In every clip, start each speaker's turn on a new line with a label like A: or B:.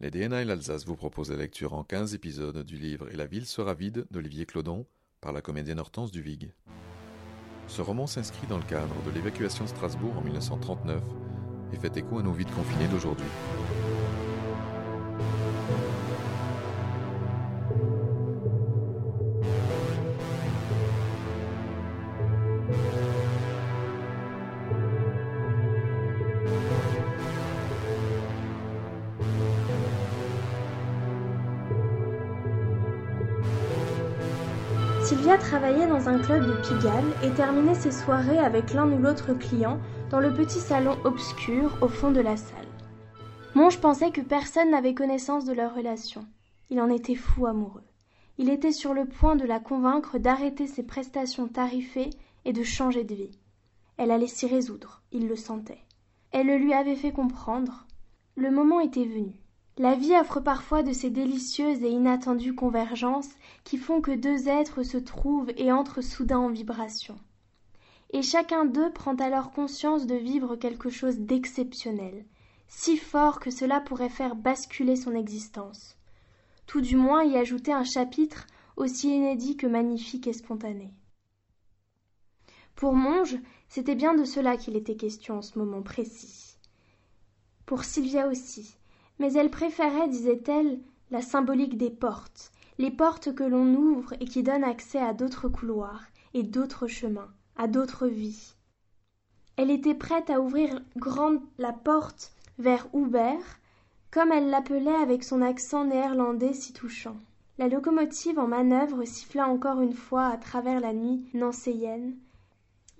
A: Les DNA et l'Alsace vous proposent la lecture en 15 épisodes du livre Et la ville sera vide d'Olivier Clodon par la comédienne Hortense Duvig. Ce roman s'inscrit dans le cadre de l'évacuation de Strasbourg en 1939 et fait écho à nos vides confinés d'aujourd'hui.
B: Sylvia travaillait dans un club de Pigalle et terminait ses soirées avec l'un ou l'autre client dans le petit salon obscur au fond de la salle. Monge pensait que personne n'avait connaissance de leur relation. Il en était fou amoureux. Il était sur le point de la convaincre d'arrêter ses prestations tarifées et de changer de vie. Elle allait s'y résoudre, il le sentait. Elle le lui avait fait comprendre. Le moment était venu. La vie offre parfois de ces délicieuses et inattendues convergences qui font que deux êtres se trouvent et entrent soudain en vibration. Et chacun d'eux prend alors conscience de vivre quelque chose d'exceptionnel, si fort que cela pourrait faire basculer son existence, tout du moins y ajouter un chapitre aussi inédit que magnifique et spontané. Pour Monge, c'était bien de cela qu'il était question en ce moment précis. Pour Sylvia aussi, mais elle préférait, disait-elle, la symbolique des portes, les portes que l'on ouvre et qui donnent accès à d'autres couloirs et d'autres chemins, à d'autres vies. Elle était prête à ouvrir grande la porte vers Hubert, comme elle l'appelait avec son accent néerlandais si touchant. La locomotive en manœuvre siffla encore une fois à travers la nuit nancéienne.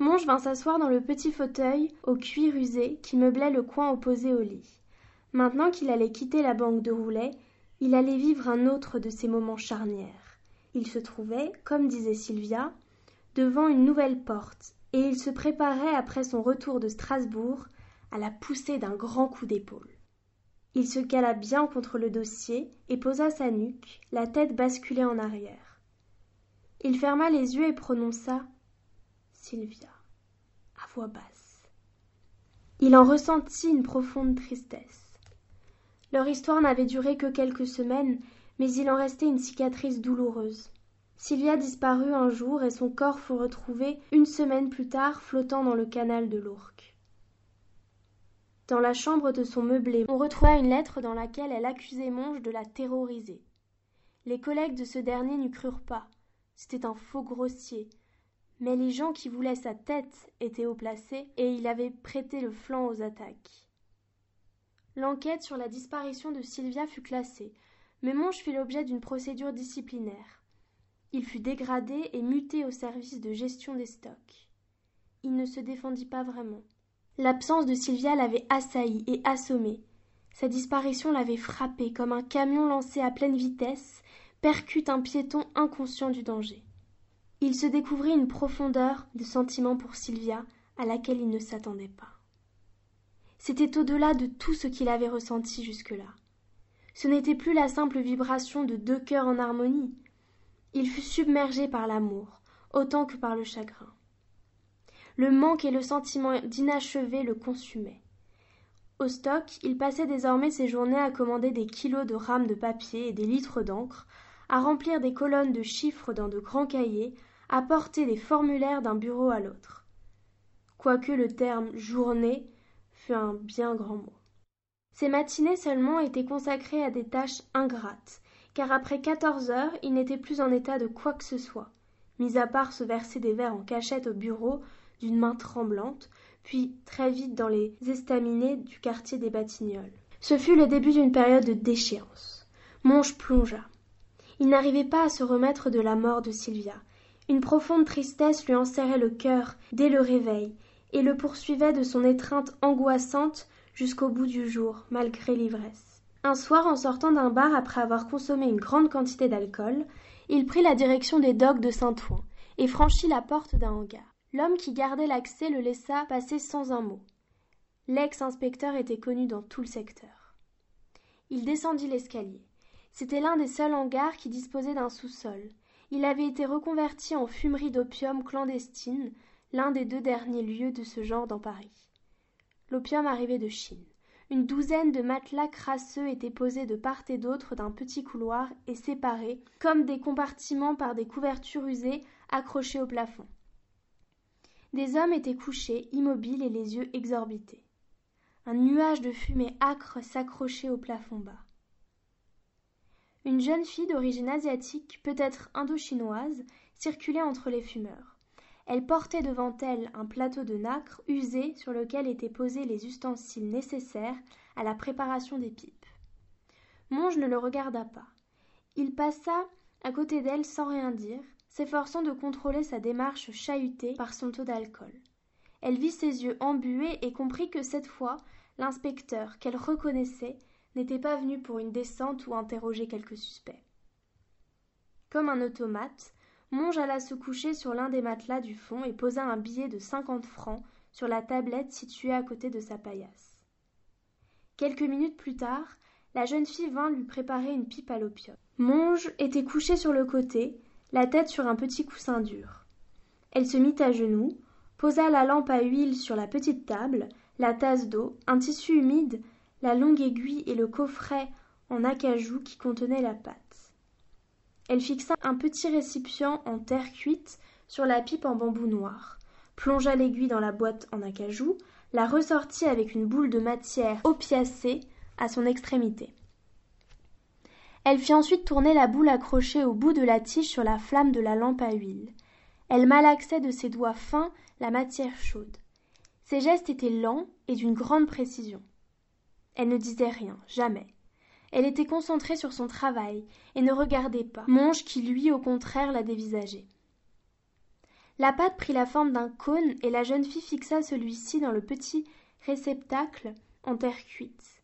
B: Monge vint s'asseoir dans le petit fauteuil au cuir usé qui meublait le coin opposé au lit. Maintenant qu'il allait quitter la banque de Roulet, il allait vivre un autre de ces moments charnières. Il se trouvait, comme disait Sylvia, devant une nouvelle porte, et il se préparait, après son retour de Strasbourg, à la pousser d'un grand coup d'épaule. Il se cala bien contre le dossier et posa sa nuque, la tête basculée en arrière. Il ferma les yeux et prononça Sylvia, à voix basse. Il en ressentit une profonde tristesse. Leur histoire n'avait duré que quelques semaines, mais il en restait une cicatrice douloureuse. Sylvia disparut un jour et son corps fut retrouvé une semaine plus tard flottant dans le canal de l'Ourcq. Dans la chambre de son meublé, on retrouva une lettre dans laquelle elle accusait Monge de la terroriser. Les collègues de ce dernier n'y crurent pas. C'était un faux grossier. Mais les gens qui voulaient sa tête étaient haut placés et il avait prêté le flanc aux attaques. L'enquête sur la disparition de Sylvia fut classée, mais Monge fit l'objet d'une procédure disciplinaire. Il fut dégradé et muté au service de gestion des stocks. Il ne se défendit pas vraiment. L'absence de Sylvia l'avait assailli et assommé. Sa disparition l'avait frappé comme un camion lancé à pleine vitesse percute un piéton inconscient du danger. Il se découvrit une profondeur de sentiment pour Sylvia à laquelle il ne s'attendait pas. C'était au-delà de tout ce qu'il avait ressenti jusque-là. Ce n'était plus la simple vibration de deux cœurs en harmonie. Il fut submergé par l'amour, autant que par le chagrin. Le manque et le sentiment d'inachevé le consumaient. Au stock, il passait désormais ses journées à commander des kilos de rames de papier et des litres d'encre, à remplir des colonnes de chiffres dans de grands cahiers, à porter des formulaires d'un bureau à l'autre. Quoique le terme journée un bien grand mot. Ces matinées seulement étaient consacrées à des tâches ingrates, car après quatorze heures il n'était plus en état de quoi que ce soit, mis à part se verser des verres en cachette au bureau d'une main tremblante, puis très vite dans les estaminets du quartier des Batignolles. Ce fut le début d'une période de déchéance. Monge plongea. Il n'arrivait pas à se remettre de la mort de Sylvia. Une profonde tristesse lui enserrait le cœur dès le réveil, et le poursuivait de son étreinte angoissante jusqu'au bout du jour, malgré l'ivresse. Un soir, en sortant d'un bar après avoir consommé une grande quantité d'alcool, il prit la direction des docks de Saint-Ouen et franchit la porte d'un hangar. L'homme qui gardait l'accès le laissa passer sans un mot. L'ex-inspecteur était connu dans tout le secteur. Il descendit l'escalier. C'était l'un des seuls hangars qui disposait d'un sous-sol. Il avait été reconverti en fumerie d'opium clandestine, l'un des deux derniers lieux de ce genre dans Paris. L'opium arrivait de Chine. Une douzaine de matelas crasseux étaient posés de part et d'autre d'un petit couloir et séparés, comme des compartiments par des couvertures usées accrochées au plafond. Des hommes étaient couchés, immobiles et les yeux exorbités. Un nuage de fumée âcre s'accrochait au plafond bas. Une jeune fille d'origine asiatique, peut-être indo-chinoise, circulait entre les fumeurs. Elle portait devant elle un plateau de nacre usé sur lequel étaient posés les ustensiles nécessaires à la préparation des pipes. Monge ne le regarda pas. Il passa à côté d'elle sans rien dire, s'efforçant de contrôler sa démarche chahutée par son taux d'alcool. Elle vit ses yeux embués et comprit que cette fois l'inspecteur qu'elle reconnaissait n'était pas venu pour une descente ou interroger quelque suspect. Comme un automate, Monge alla se coucher sur l'un des matelas du fond et posa un billet de cinquante francs sur la tablette située à côté de sa paillasse. Quelques minutes plus tard, la jeune fille vint lui préparer une pipe à l'opium. Monge était couché sur le côté, la tête sur un petit coussin dur. Elle se mit à genoux, posa la lampe à huile sur la petite table, la tasse d'eau, un tissu humide, la longue aiguille et le coffret en acajou qui contenait la pâte. Elle fixa un petit récipient en terre cuite sur la pipe en bambou noir, plongea l'aiguille dans la boîte en acajou, la ressortit avec une boule de matière opiacée à son extrémité. Elle fit ensuite tourner la boule accrochée au bout de la tige sur la flamme de la lampe à huile. Elle malaxait de ses doigts fins la matière chaude. Ses gestes étaient lents et d'une grande précision. Elle ne disait rien, jamais. Elle était concentrée sur son travail et ne regardait pas Monge qui, lui, au contraire, la dévisageait. La pâte prit la forme d'un cône et la jeune fille fixa celui-ci dans le petit réceptacle en terre cuite.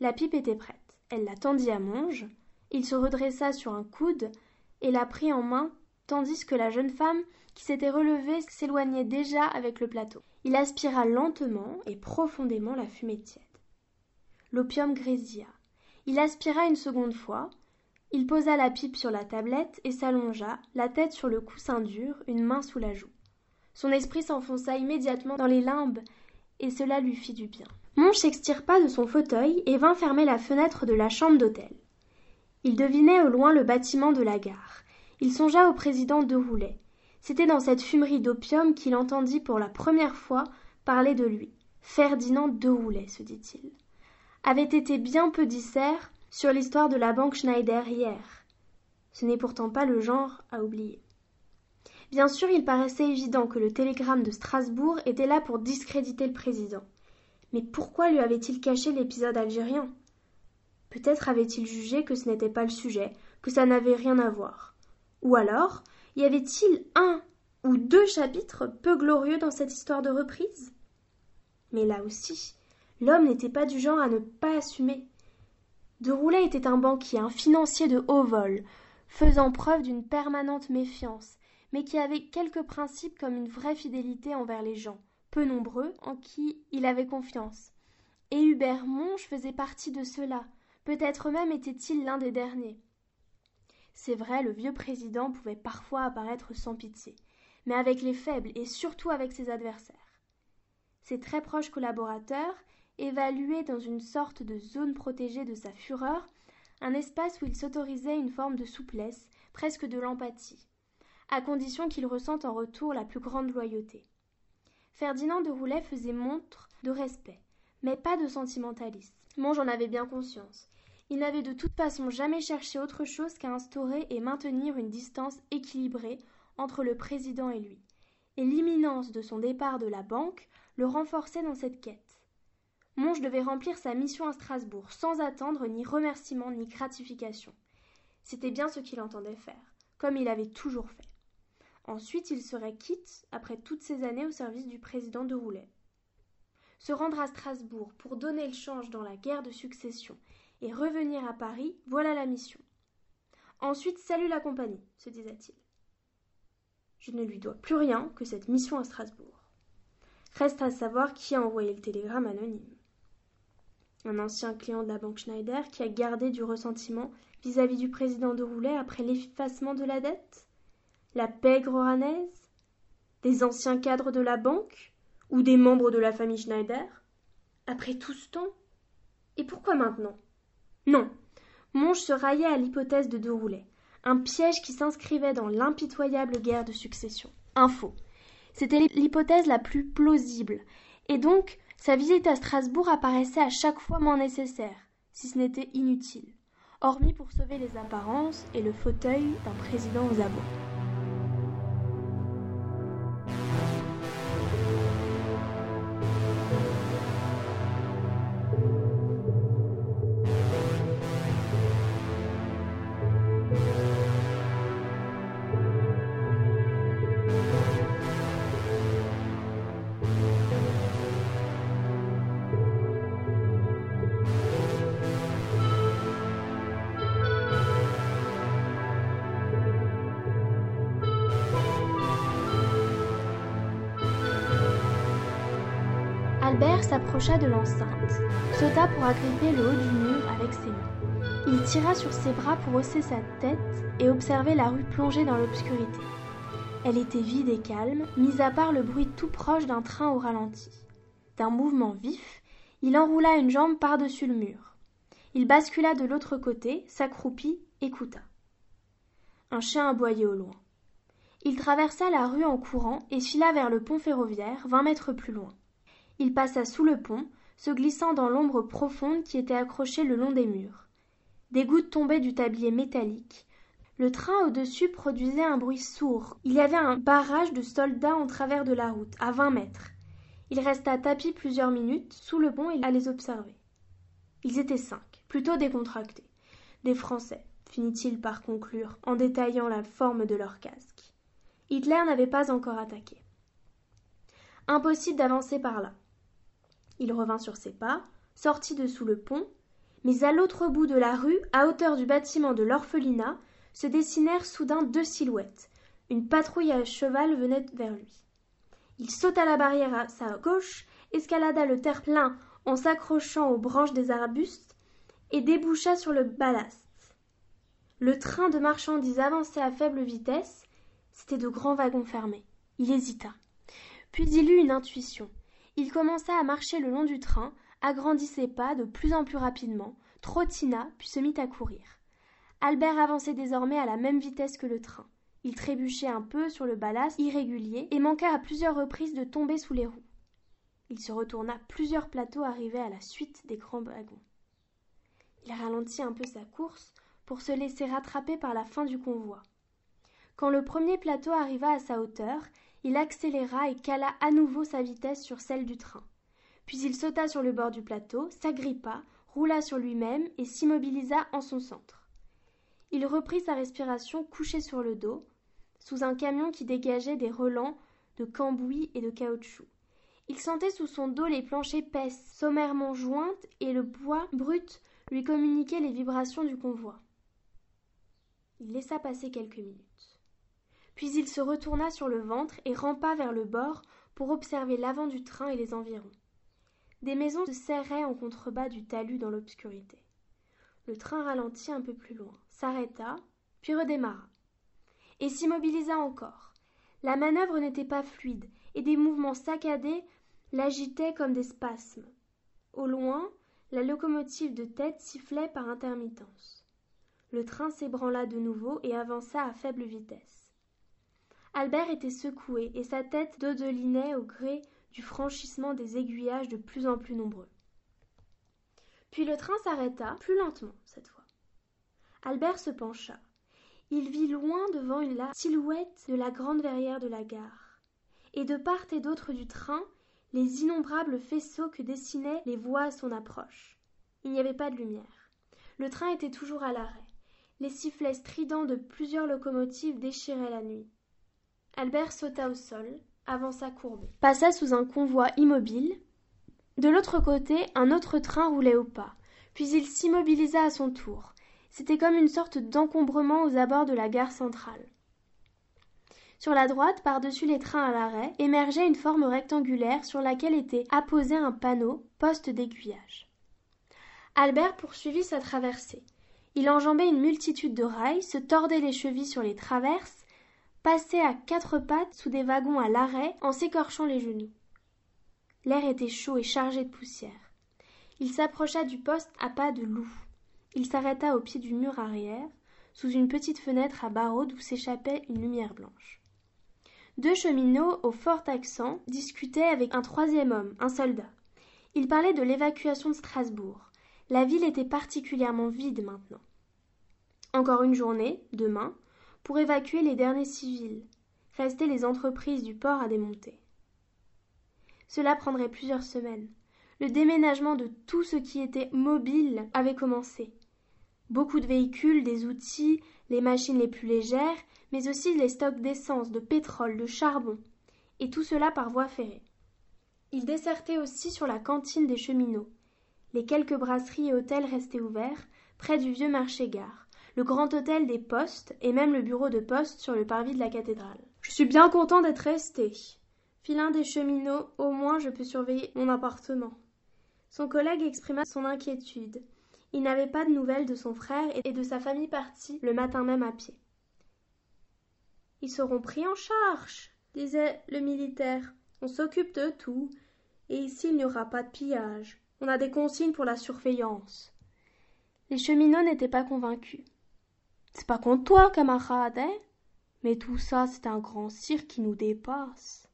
B: La pipe était prête. Elle la tendit à Monge. Il se redressa sur un coude et la prit en main, tandis que la jeune femme, qui s'était relevée, s'éloignait déjà avec le plateau. Il aspira lentement et profondément la fumée tiède. L'opium grésilla. Il aspira une seconde fois. Il posa la pipe sur la tablette et s'allongea, la tête sur le coussin dur, une main sous la joue. Son esprit s'enfonça immédiatement dans les limbes, et cela lui fit du bien. Monge s'extirpa de son fauteuil et vint fermer la fenêtre de la chambre d'hôtel. Il devinait au loin le bâtiment de la gare. Il songea au président de Roulet. C'était dans cette fumerie d'opium qu'il entendit pour la première fois parler de lui. Ferdinand de Roulet, se dit-il avait été bien peu dissert sur l'histoire de la banque Schneider hier. Ce n'est pourtant pas le genre à oublier. Bien sûr, il paraissait évident que le télégramme de Strasbourg était là pour discréditer le président. Mais pourquoi lui avait-il caché l'épisode algérien? Peut-être avait-il jugé que ce n'était pas le sujet, que ça n'avait rien à voir. Ou alors, y avait-il un ou deux chapitres peu glorieux dans cette histoire de reprise? Mais là aussi, L'homme n'était pas du genre à ne pas assumer. De Roulet était un banquier, un financier de haut vol, faisant preuve d'une permanente méfiance, mais qui avait quelques principes comme une vraie fidélité envers les gens, peu nombreux, en qui il avait confiance. Et Hubert Monge faisait partie de ceux-là. Peut-être même était-il l'un des derniers. C'est vrai, le vieux président pouvait parfois apparaître sans pitié, mais avec les faibles et surtout avec ses adversaires. Ses très proches collaborateurs évaluait dans une sorte de zone protégée de sa fureur un espace où il s'autorisait une forme de souplesse, presque de l'empathie, à condition qu'il ressente en retour la plus grande loyauté. Ferdinand de Roulet faisait montre de respect, mais pas de sentimentalisme. Monge en avait bien conscience. Il n'avait de toute façon jamais cherché autre chose qu'à instaurer et maintenir une distance équilibrée entre le président et lui. Et l'imminence de son départ de la banque le renforçait dans cette quête. Monge devait remplir sa mission à Strasbourg, sans attendre ni remerciement ni gratification. C'était bien ce qu'il entendait faire, comme il avait toujours fait. Ensuite, il serait quitte après toutes ces années au service du président de Roulet. Se rendre à Strasbourg pour donner le change dans la guerre de succession et revenir à Paris, voilà la mission. Ensuite, salut la compagnie, se disait-il. Je ne lui dois plus rien que cette mission à Strasbourg. Reste à savoir qui a envoyé le télégramme anonyme. Un ancien client de la banque Schneider qui a gardé du ressentiment vis-à-vis du président de Roulet après l'effacement de la dette? La pègre oranaise Des anciens cadres de la banque? Ou des membres de la famille Schneider? Après tout ce temps? Et pourquoi maintenant? Non, Monge se raillait à l'hypothèse de De Roulet, un piège qui s'inscrivait dans l'impitoyable guerre de succession. Info. C'était l'hypothèse la plus plausible, et donc sa visite à Strasbourg apparaissait à chaque fois moins nécessaire, si ce n'était inutile, hormis pour sauver les apparences et le fauteuil d'un président aux abois. De l'enceinte, sauta pour agripper le haut du mur avec ses mains. Il tira sur ses bras pour hausser sa tête et observer la rue plongée dans l'obscurité. Elle était vide et calme, mis à part le bruit tout proche d'un train au ralenti. D'un mouvement vif, il enroula une jambe par-dessus le mur. Il bascula de l'autre côté, s'accroupit, écouta. Un chien aboyait au loin. Il traversa la rue en courant et fila vers le pont ferroviaire, vingt mètres plus loin. Il passa sous le pont, se glissant dans l'ombre profonde qui était accrochée le long des murs. Des gouttes tombaient du tablier métallique. Le train au-dessus produisait un bruit sourd. Il y avait un barrage de soldats en travers de la route, à vingt mètres. Il resta tapis plusieurs minutes sous le pont et à les observer. Ils étaient cinq, plutôt décontractés. Des Français, finit-il par conclure, en détaillant la forme de leur casque. Hitler n'avait pas encore attaqué. Impossible d'avancer par là. Il revint sur ses pas, sortit de sous le pont, mais à l'autre bout de la rue, à hauteur du bâtiment de l'orphelinat, se dessinèrent soudain deux silhouettes. Une patrouille à cheval venait vers lui. Il sauta la barrière à sa gauche, escalada le terre-plein en s'accrochant aux branches des arbustes et déboucha sur le ballast. Le train de marchandises avançait à faible vitesse. C'étaient de grands wagons fermés. Il hésita. Puis il eut une intuition. Il commença à marcher le long du train, agrandit ses pas de plus en plus rapidement, trottina, puis se mit à courir. Albert avançait désormais à la même vitesse que le train. Il trébuchait un peu sur le ballast irrégulier et manqua à plusieurs reprises de tomber sous les roues. Il se retourna, plusieurs plateaux arrivaient à la suite des grands wagons. Il ralentit un peu sa course pour se laisser rattraper par la fin du convoi. Quand le premier plateau arriva à sa hauteur, il accéléra et cala à nouveau sa vitesse sur celle du train. Puis il sauta sur le bord du plateau, s'agrippa, roula sur lui-même et s'immobilisa en son centre. Il reprit sa respiration couché sur le dos, sous un camion qui dégageait des relents de cambouis et de caoutchouc. Il sentait sous son dos les planches épaisses, sommairement jointes, et le bois brut lui communiquait les vibrations du convoi. Il laissa passer quelques minutes puis il se retourna sur le ventre et rampa vers le bord pour observer l'avant du train et les environs. Des maisons se serraient en contrebas du talus dans l'obscurité. Le train ralentit un peu plus loin, s'arrêta, puis redémarra. Et s'immobilisa encore. La manœuvre n'était pas fluide, et des mouvements saccadés l'agitaient comme des spasmes. Au loin, la locomotive de tête sifflait par intermittence. Le train s'ébranla de nouveau et avança à faible vitesse. Albert était secoué et sa tête dodelinait au gré du franchissement des aiguillages de plus en plus nombreux. Puis le train s'arrêta, plus lentement cette fois. Albert se pencha. Il vit loin devant la silhouette de la grande verrière de la gare, et de part et d'autre du train les innombrables faisceaux que dessinaient les voies à son approche. Il n'y avait pas de lumière. Le train était toujours à l'arrêt. Les sifflets stridents de plusieurs locomotives déchiraient la nuit. Albert sauta au sol, avança courbé, passa sous un convoi immobile, De l'autre côté, un autre train roulait au pas, puis il s'immobilisa à son tour. C'était comme une sorte d'encombrement aux abords de la gare centrale. Sur la droite, par-dessus les trains à l'arrêt, émergeait une forme rectangulaire sur laquelle était apposé un panneau poste d'aiguillage. Albert poursuivit sa traversée. Il enjambait une multitude de rails, se tordait les chevilles sur les traverses, passait à quatre pattes sous des wagons à l'arrêt en s'écorchant les genoux. L'air était chaud et chargé de poussière. Il s'approcha du poste à pas de loup. Il s'arrêta au pied du mur arrière, sous une petite fenêtre à barreaux d'où s'échappait une lumière blanche. Deux cheminots au fort accent discutaient avec un troisième homme, un soldat. Ils parlaient de l'évacuation de Strasbourg. La ville était particulièrement vide maintenant. Encore une journée, demain, pour évacuer les derniers civils. Restaient les entreprises du port à démonter. Cela prendrait plusieurs semaines. Le déménagement de tout ce qui était mobile avait commencé. Beaucoup de véhicules, des outils, les machines les plus légères, mais aussi les stocks d'essence, de pétrole, de charbon, et tout cela par voie ferrée. Il dessertait aussi sur la cantine des cheminots. Les quelques brasseries et hôtels restaient ouverts, près du vieux marché-gare, le grand hôtel des postes et même le bureau de poste sur le parvis de la cathédrale. Je suis bien content d'être resté, Fit l'un des cheminots, au moins je peux surveiller mon appartement. Son collègue exprima son inquiétude. Il n'avait pas de nouvelles de son frère et de sa famille partie le matin même à pied. Ils seront pris en charge, disait le militaire. On s'occupe de tout. Et ici il n'y aura pas de pillage. On a des consignes pour la surveillance. Les cheminots n'étaient pas convaincus. C'est pas contre toi, camarade, hein? Mais tout ça, c'est un grand cirque qui nous dépasse.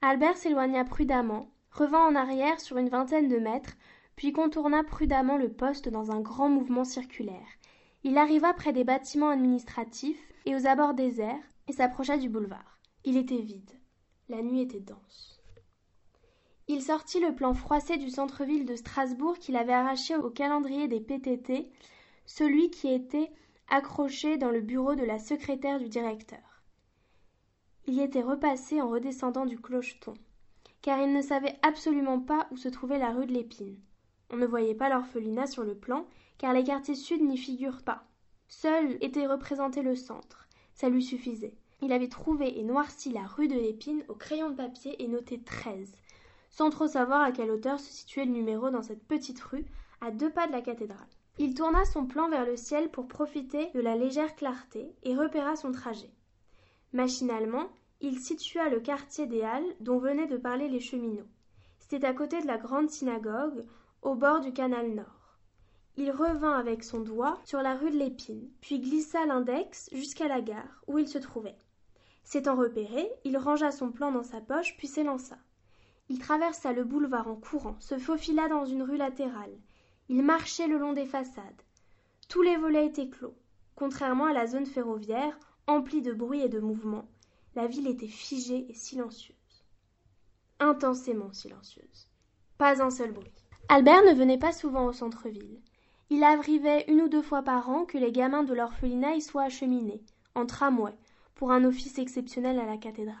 B: Albert s'éloigna prudemment, revint en arrière sur une vingtaine de mètres, puis contourna prudemment le poste dans un grand mouvement circulaire. Il arriva près des bâtiments administratifs et aux abords déserts, et s'approcha du boulevard. Il était vide. La nuit était dense. Il sortit le plan froissé du centre-ville de Strasbourg qu'il avait arraché au calendrier des PTT, celui qui était accroché dans le bureau de la secrétaire du directeur. Il y était repassé en redescendant du clocheton, car il ne savait absolument pas où se trouvait la rue de l'Épine. On ne voyait pas l'orphelinat sur le plan, car les quartiers sud n'y figurent pas. Seul était représenté le centre. Ça lui suffisait. Il avait trouvé et noirci la rue de l'Épine au crayon de papier et noté 13, sans trop savoir à quelle hauteur se situait le numéro dans cette petite rue, à deux pas de la cathédrale. Il tourna son plan vers le ciel pour profiter de la légère clarté et repéra son trajet. Machinalement, il situa le quartier des Halles dont venaient de parler les cheminots. C'était à côté de la grande synagogue, au bord du canal Nord. Il revint avec son doigt sur la rue de l'Épine, puis glissa l'index jusqu'à la gare où il se trouvait. S'étant repéré, il rangea son plan dans sa poche puis s'élança. Il traversa le boulevard en courant, se faufila dans une rue latérale. Il marchait le long des façades. Tous les volets étaient clos. Contrairement à la zone ferroviaire, emplie de bruit et de mouvement, la ville était figée et silencieuse. Intensément silencieuse. Pas un seul bruit. Albert ne venait pas souvent au centre-ville. Il arrivait une ou deux fois par an que les gamins de l'orphelinat y soient acheminés, en tramway, pour un office exceptionnel à la cathédrale.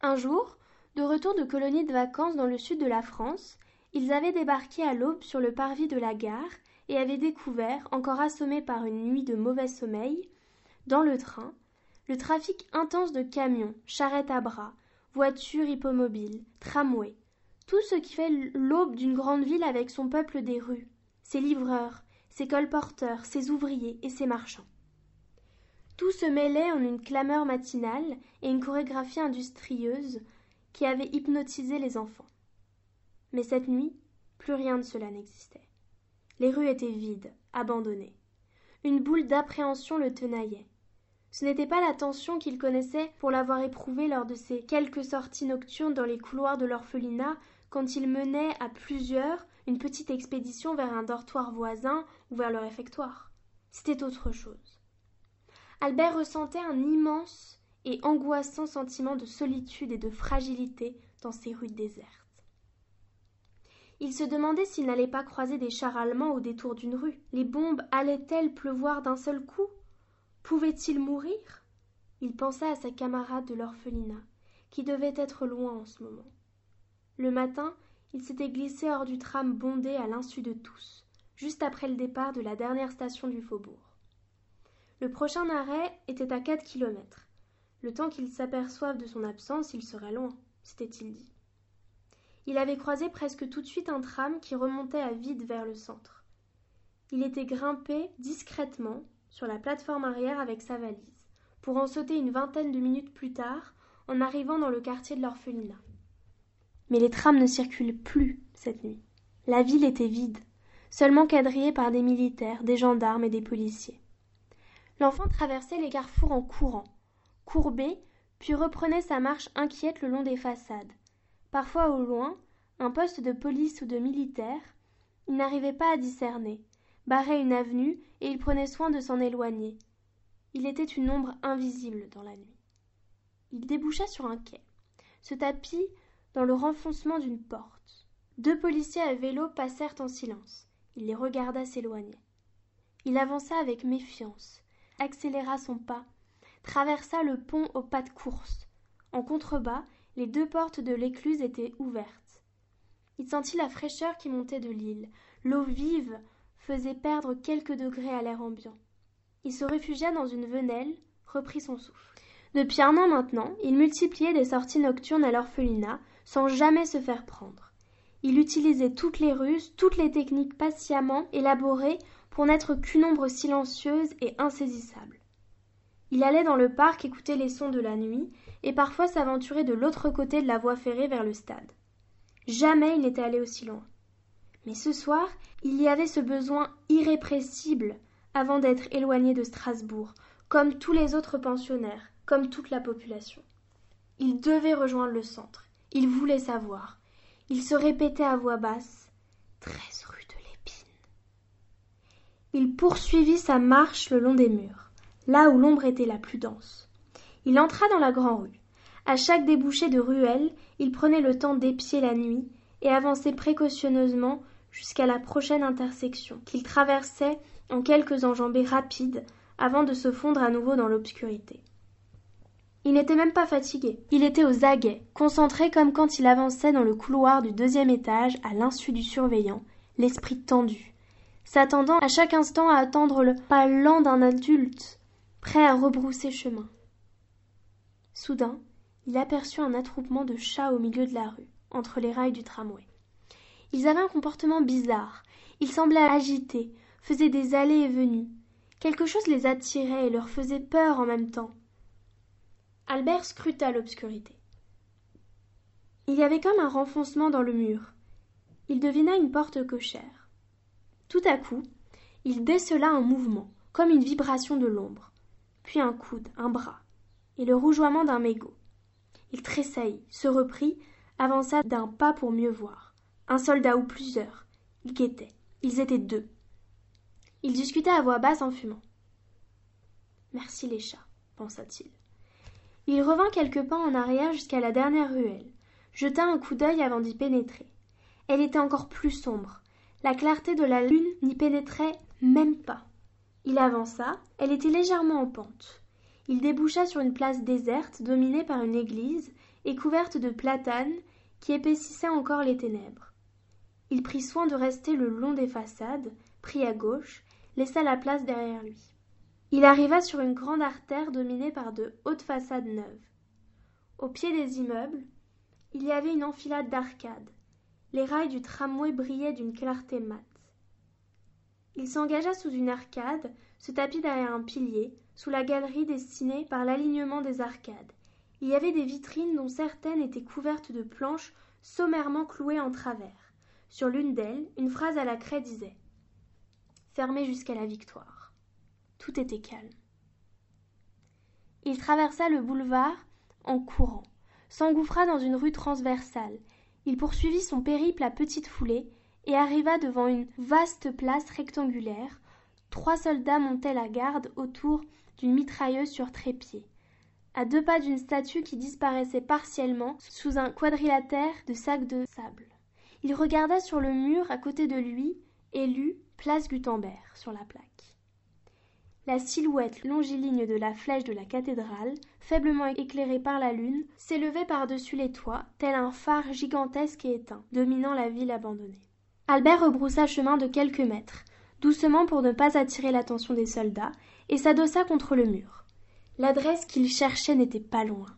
B: Un jour, de retour de colonies de vacances dans le sud de la France, ils avaient débarqué à l'aube sur le parvis de la gare et avaient découvert, encore assommés par une nuit de mauvais sommeil, dans le train, le trafic intense de camions, charrettes à bras, voitures hippomobiles, tramways, tout ce qui fait l'aube d'une grande ville avec son peuple des rues, ses livreurs, ses colporteurs, ses ouvriers et ses marchands. Tout se mêlait en une clameur matinale et une chorégraphie industrieuse qui avait hypnotisé les enfants. Mais cette nuit, plus rien de cela n'existait. Les rues étaient vides, abandonnées. Une boule d'appréhension le tenaillait. Ce n'était pas la tension qu'il connaissait pour l'avoir éprouvée lors de ses quelques sorties nocturnes dans les couloirs de l'orphelinat quand il menait à plusieurs une petite expédition vers un dortoir voisin ou vers le réfectoire. C'était autre chose. Albert ressentait un immense et angoissant sentiment de solitude et de fragilité dans ces rues désertes. Il se demandait s'il n'allait pas croiser des chars allemands au détour d'une rue. Les bombes allaient-elles pleuvoir d'un seul coup? Pouvait-il mourir? Il pensa à sa camarade de l'orphelinat, qui devait être loin en ce moment. Le matin, il s'était glissé hors du tram bondé à l'insu de tous, juste après le départ de la dernière station du faubourg. Le prochain arrêt était à quatre kilomètres. Le temps qu'il s'aperçoive de son absence, il serait loin, s'était-il dit. Il avait croisé presque tout de suite un tram qui remontait à vide vers le centre. Il était grimpé discrètement sur la plateforme arrière avec sa valise, pour en sauter une vingtaine de minutes plus tard en arrivant dans le quartier de l'orphelinat. Mais les trams ne circulent plus cette nuit. La ville était vide, seulement quadrillée par des militaires, des gendarmes et des policiers. L'enfant traversait les carrefours en courant, courbé, puis reprenait sa marche inquiète le long des façades. Parfois au loin, un poste de police ou de militaire, il n'arrivait pas à discerner, barrait une avenue et il prenait soin de s'en éloigner. Il était une ombre invisible dans la nuit. Il déboucha sur un quai, se tapit dans le renfoncement d'une porte. Deux policiers à vélo passèrent en silence. Il les regarda s'éloigner. Il avança avec méfiance, accéléra son pas, traversa le pont au pas de course. En contrebas, les deux portes de l'écluse étaient ouvertes. Il sentit la fraîcheur qui montait de l'île. L'eau vive faisait perdre quelques degrés à l'air ambiant. Il se réfugia dans une venelle, reprit son souffle. Depuis un an maintenant, il multipliait des sorties nocturnes à l'orphelinat, sans jamais se faire prendre. Il utilisait toutes les ruses, toutes les techniques patiemment élaborées pour n'être qu'une ombre silencieuse et insaisissable. Il allait dans le parc écouter les sons de la nuit et parfois s'aventurer de l'autre côté de la voie ferrée vers le stade. Jamais il n'était allé aussi loin. Mais ce soir, il y avait ce besoin irrépressible avant d'être éloigné de Strasbourg, comme tous les autres pensionnaires, comme toute la population. Il devait rejoindre le centre. Il voulait savoir. Il se répétait à voix basse. Treize rue de l'Épine. Il poursuivit sa marche le long des murs, là où l'ombre était la plus dense. Il entra dans la grande rue. À chaque débouché de ruelle, il prenait le temps d'épier la nuit et avançait précautionneusement jusqu'à la prochaine intersection, qu'il traversait en quelques enjambées rapides avant de se fondre à nouveau dans l'obscurité. Il n'était même pas fatigué. Il était aux aguets, concentré comme quand il avançait dans le couloir du deuxième étage à l'insu du surveillant, l'esprit tendu, s'attendant à chaque instant à attendre le pas lent d'un adulte, prêt à rebrousser chemin. Soudain, il aperçut un attroupement de chats au milieu de la rue, entre les rails du tramway. Ils avaient un comportement bizarre. Ils semblaient agités, faisaient des allées et venues. Quelque chose les attirait et leur faisait peur en même temps. Albert scruta l'obscurité. Il y avait comme un renfoncement dans le mur. Il devina une porte cochère. Tout à coup, il décela un mouvement, comme une vibration de l'ombre, puis un coude, un bras, le rougeoiement d'un mégot. Il tressaillit, se reprit, avança d'un pas pour mieux voir. Un soldat ou plusieurs. Il guettait. Ils étaient deux. Il discutait à voix basse en fumant. Merci les chats, pensa-t-il. Il revint quelques pas en arrière jusqu'à la dernière ruelle, jeta un coup d'œil avant d'y pénétrer. Elle était encore plus sombre. La clarté de la lune n'y pénétrait même pas. Il avança, elle était légèrement en pente. Il déboucha sur une place déserte dominée par une église et couverte de platanes qui épaississaient encore les ténèbres. Il prit soin de rester le long des façades, prit à gauche, laissa la place derrière lui. Il arriva sur une grande artère dominée par de hautes façades neuves. Au pied des immeubles, il y avait une enfilade d'arcades. Les rails du tramway brillaient d'une clarté mate. Il s'engagea sous une arcade, se tapit derrière un pilier, sous la galerie destinée par l'alignement des arcades. Il y avait des vitrines dont certaines étaient couvertes de planches sommairement clouées en travers. Sur l'une d'elles, une phrase à la craie disait Fermé jusqu'à la victoire. Tout était calme. Il traversa le boulevard en courant, s'engouffra dans une rue transversale. Il poursuivit son périple à petite foulée et arriva devant une vaste place rectangulaire. Trois soldats montaient la garde autour d'une mitrailleuse sur trépied, à deux pas d'une statue qui disparaissait partiellement sous un quadrilatère de sacs de sable. Il regarda sur le mur à côté de lui et lut Place Gutenberg sur la plaque. La silhouette longiligne de la flèche de la cathédrale, faiblement éclairée par la lune, s'élevait par-dessus les toits, tel un phare gigantesque et éteint, dominant la ville abandonnée. Albert rebroussa chemin de quelques mètres, doucement pour ne pas attirer l'attention des soldats, et s'adossa contre le mur. L'adresse qu'il cherchait n'était pas loin.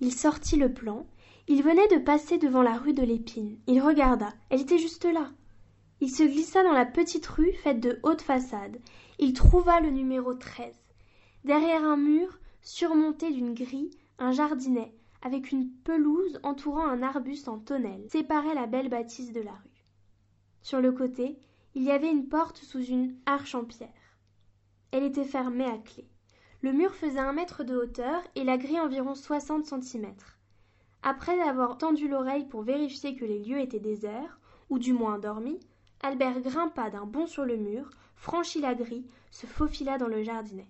B: Il sortit le plan. Il venait de passer devant la rue de l'Épine. Il regarda. Elle était juste là. Il se glissa dans la petite rue faite de hautes façades il trouva le numéro 13. Derrière un mur, surmonté d'une grille, un jardinet, avec une pelouse entourant un arbuste en tonnelle, séparait la belle bâtisse de la rue. Sur le côté, il y avait une porte sous une arche en pierre. Elle était fermée à clé. Le mur faisait un mètre de hauteur et la grille environ soixante centimètres. Après avoir tendu l'oreille pour vérifier que les lieux étaient déserts, ou du moins endormis, Albert grimpa d'un bond sur le mur, franchit la grille, se faufila dans le jardinet.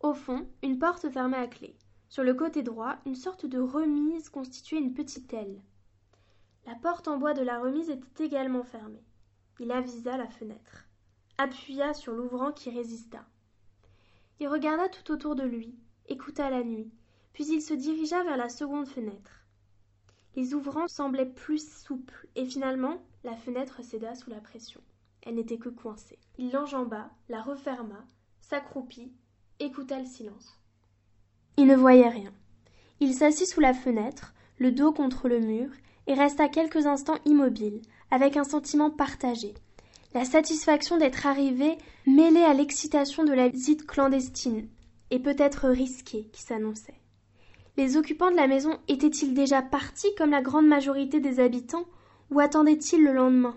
B: Au fond, une porte fermée à clé. Sur le côté droit, une sorte de remise constituait une petite aile. La porte en bois de la remise était également fermée. Il avisa la fenêtre, appuya sur l'ouvrant qui résista. Il regarda tout autour de lui, écouta la nuit, puis il se dirigea vers la seconde fenêtre. Les ouvrants semblaient plus souples, et finalement la fenêtre céda sous la pression elle n'était que coincée. Il l'enjamba, la referma, s'accroupit, écouta le silence. Il ne voyait rien. Il s'assit sous la fenêtre, le dos contre le mur, et resta quelques instants immobile, avec un sentiment partagé. La satisfaction d'être arrivé mêlée à l'excitation de la visite clandestine, et peut-être risquée, qui s'annonçait. Les occupants de la maison étaient-ils déjà partis comme la grande majorité des habitants, ou attendaient-ils le lendemain?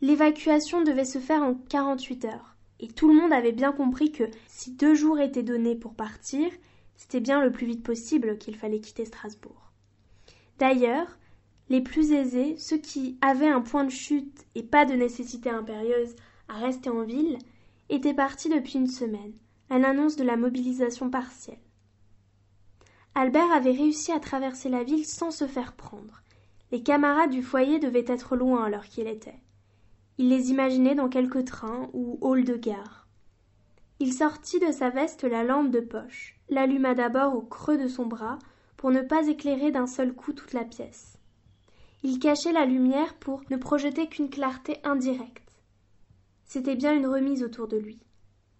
B: L'évacuation devait se faire en quarante-huit heures, et tout le monde avait bien compris que si deux jours étaient donnés pour partir, c'était bien le plus vite possible qu'il fallait quitter Strasbourg. D'ailleurs, les plus aisés, ceux qui avaient un point de chute et pas de nécessité impérieuse à rester en ville, étaient partis depuis une semaine, à l'annonce de la mobilisation partielle. Albert avait réussi à traverser la ville sans se faire prendre. Les camarades du foyer devaient être loin alors qu'il était. Il les imaginait dans quelque train ou hall de gare. Il sortit de sa veste la lampe de poche, l'alluma d'abord au creux de son bras pour ne pas éclairer d'un seul coup toute la pièce. Il cachait la lumière pour ne projeter qu'une clarté indirecte. C'était bien une remise autour de lui.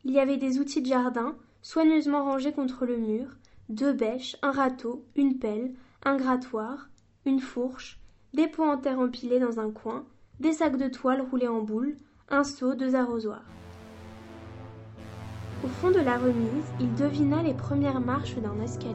B: Il y avait des outils de jardin, soigneusement rangés contre le mur, deux bêches, un râteau, une pelle, un grattoir, une fourche, des pots en terre empilés dans un coin, des sacs de toile roulés en boule, un seau, deux arrosoirs. Au fond de la remise, il devina les premières marches d'un escalier.